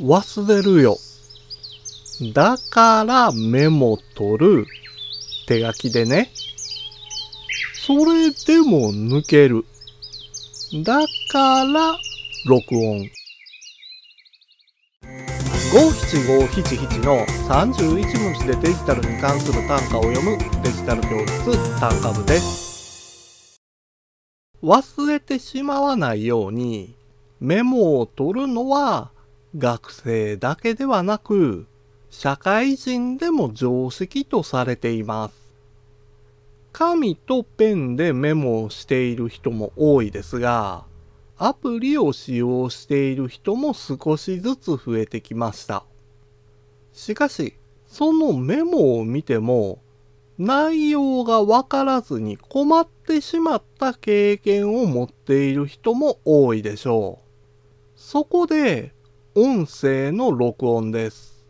忘れるよ。だからメモ取る。手書きでね。それでも抜ける。だから録音。五七五七七の31文字でデジタルに関する単価を読むデジタル教室単価部です。忘れてしまわないようにメモを取るのは学生だけではなく社会人でも常識とされています。紙とペンでメモをしている人も多いですが、アプリを使用している人も少しずつ増えてきました。しかし、そのメモを見ても、内容がわからずに困ってしまった経験を持っている人も多いでしょう。そこで、音声の録音です。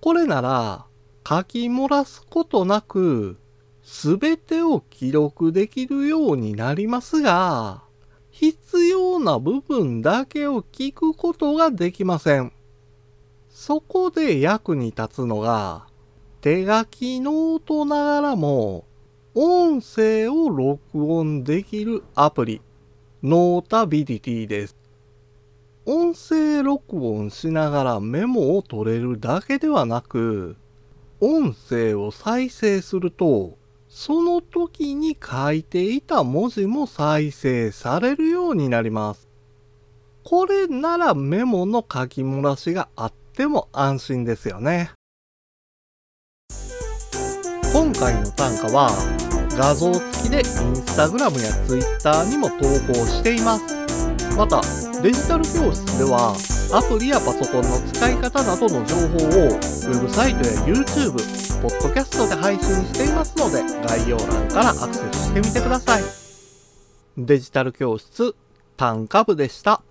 これなら、書き漏らすことなく、すべてを記録できるようになりますが、必要な部分だけを聞くことができません。そこで役に立つのが、手書きノートながらも、音声を録音できるアプリ、ノータビリティです。音声録音しながらメモを取れるだけではなく、音声を再生すると、その時に書いていた文字も再生されるようになります。これならメモの書き漏らしがあっても安心ですよね。今回の単価は画像付きでインスタグラムやツイッターにも投稿しています。また、デジタル教室ではアプリやパソコンの使い方などの情報をウェブサイトや YouTube、ポッドキャストで配信していますので概要欄からアクセスしてみてください。デジタル教室単価部でした。